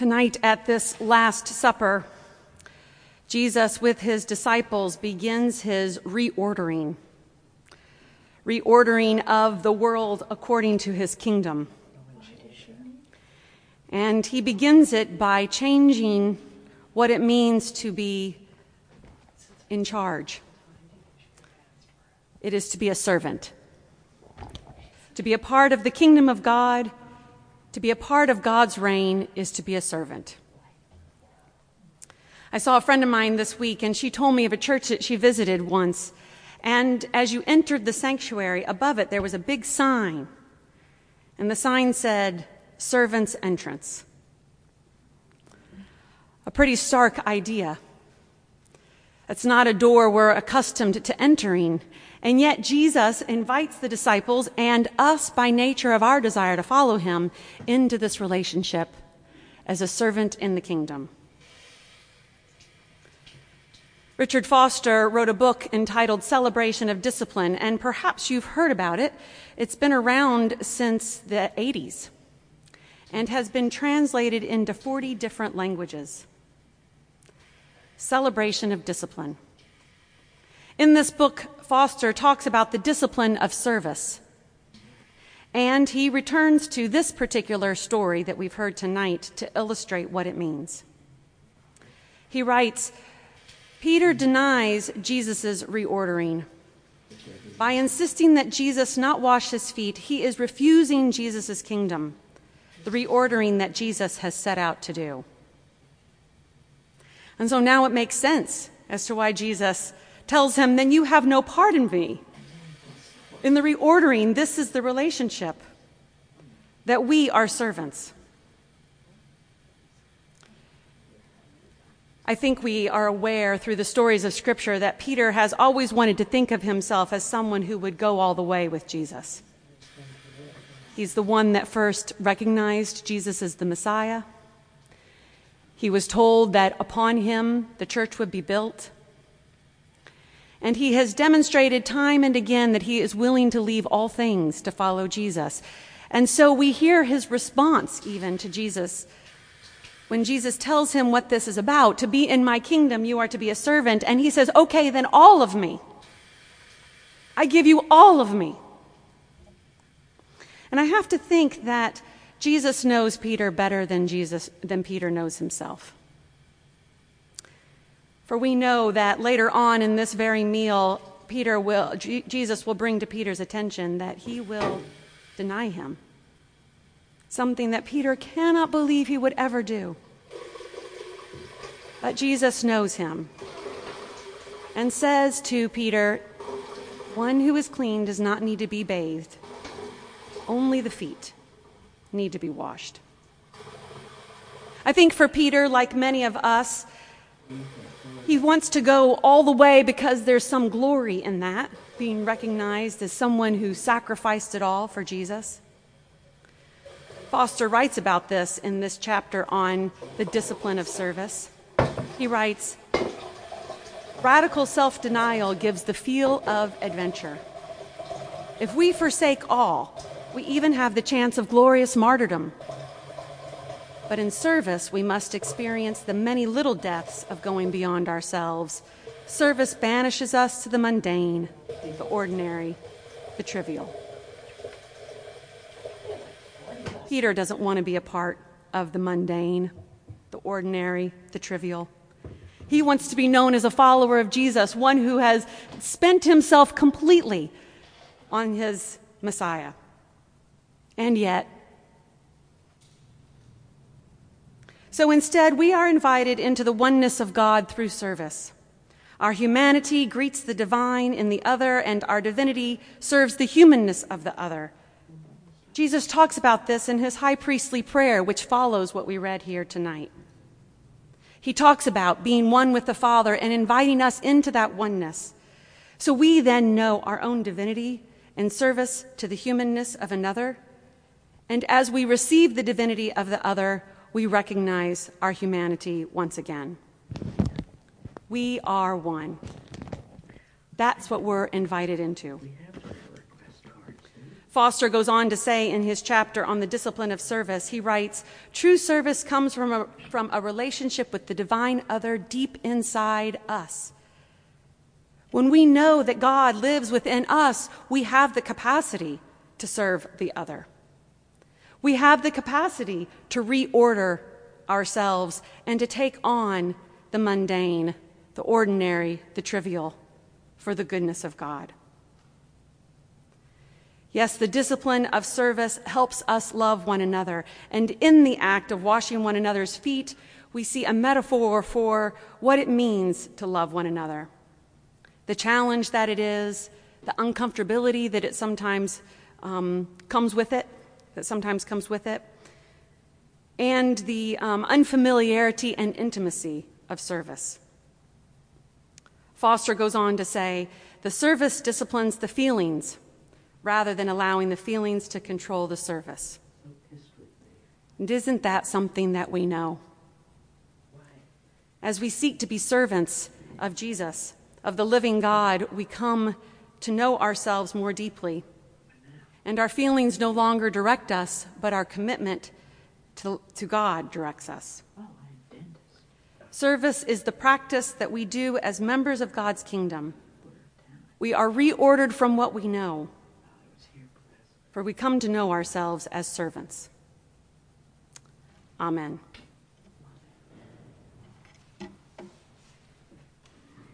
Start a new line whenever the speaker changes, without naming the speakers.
Tonight at this Last Supper, Jesus with his disciples begins his reordering, reordering of the world according to his kingdom. And he begins it by changing what it means to be in charge. It is to be a servant, to be a part of the kingdom of God to be a part of God's reign is to be a servant. I saw a friend of mine this week, and she told me of a church that she visited once. And as you entered the sanctuary, above it, there was a big sign. And the sign said, Servant's Entrance. A pretty stark idea. It's not a door we're accustomed to entering. And yet, Jesus invites the disciples and us, by nature of our desire to follow him, into this relationship as a servant in the kingdom. Richard Foster wrote a book entitled Celebration of Discipline, and perhaps you've heard about it. It's been around since the 80s and has been translated into 40 different languages. Celebration of Discipline. In this book, Foster talks about the discipline of service. And he returns to this particular story that we've heard tonight to illustrate what it means. He writes Peter denies Jesus' reordering. By insisting that Jesus not wash his feet, he is refusing Jesus' kingdom, the reordering that Jesus has set out to do. And so now it makes sense as to why Jesus tells him, Then you have no part in me. In the reordering, this is the relationship that we are servants. I think we are aware through the stories of Scripture that Peter has always wanted to think of himself as someone who would go all the way with Jesus. He's the one that first recognized Jesus as the Messiah. He was told that upon him the church would be built. And he has demonstrated time and again that he is willing to leave all things to follow Jesus. And so we hear his response even to Jesus when Jesus tells him what this is about to be in my kingdom, you are to be a servant. And he says, okay, then all of me. I give you all of me. And I have to think that Jesus knows Peter better than Jesus than Peter knows himself. For we know that later on in this very meal, Peter will, Jesus will bring to Peter's attention that he will deny him. Something that Peter cannot believe he would ever do. But Jesus knows him and says to Peter, One who is clean does not need to be bathed, only the feet need to be washed. I think for Peter, like many of us, he wants to go all the way because there's some glory in that, being recognized as someone who sacrificed it all for Jesus. Foster writes about this in this chapter on the discipline of service. He writes Radical self denial gives the feel of adventure. If we forsake all, we even have the chance of glorious martyrdom. But in service, we must experience the many little deaths of going beyond ourselves. Service banishes us to the mundane, the ordinary, the trivial. Peter doesn't want to be a part of the mundane, the ordinary, the trivial. He wants to be known as a follower of Jesus, one who has spent himself completely on his Messiah. And yet, So instead, we are invited into the oneness of God through service. Our humanity greets the divine in the other, and our divinity serves the humanness of the other. Jesus talks about this in his high priestly prayer, which follows what we read here tonight. He talks about being one with the Father and inviting us into that oneness. So we then know our own divinity in service to the humanness of another. And as we receive the divinity of the other, we recognize our humanity once again. We are one. That's what we're invited into. Foster goes on to say in his chapter on the discipline of service, he writes True service comes from a, from a relationship with the divine other deep inside us. When we know that God lives within us, we have the capacity to serve the other. We have the capacity to reorder ourselves and to take on the mundane, the ordinary, the trivial for the goodness of God. Yes, the discipline of service helps us love one another. And in the act of washing one another's feet, we see a metaphor for what it means to love one another. The challenge that it is, the uncomfortability that it sometimes um, comes with it, that sometimes comes with it, and the um, unfamiliarity and intimacy of service. Foster goes on to say the service disciplines the feelings rather than allowing the feelings to control the service. And isn't that something that we know? As we seek to be servants of Jesus, of the living God, we come to know ourselves more deeply. And our feelings no longer direct us, but our commitment to, to God directs us. Oh, Service is the practice that we do as members of God's kingdom. We are reordered from what we know for we come to know ourselves as servants. Amen.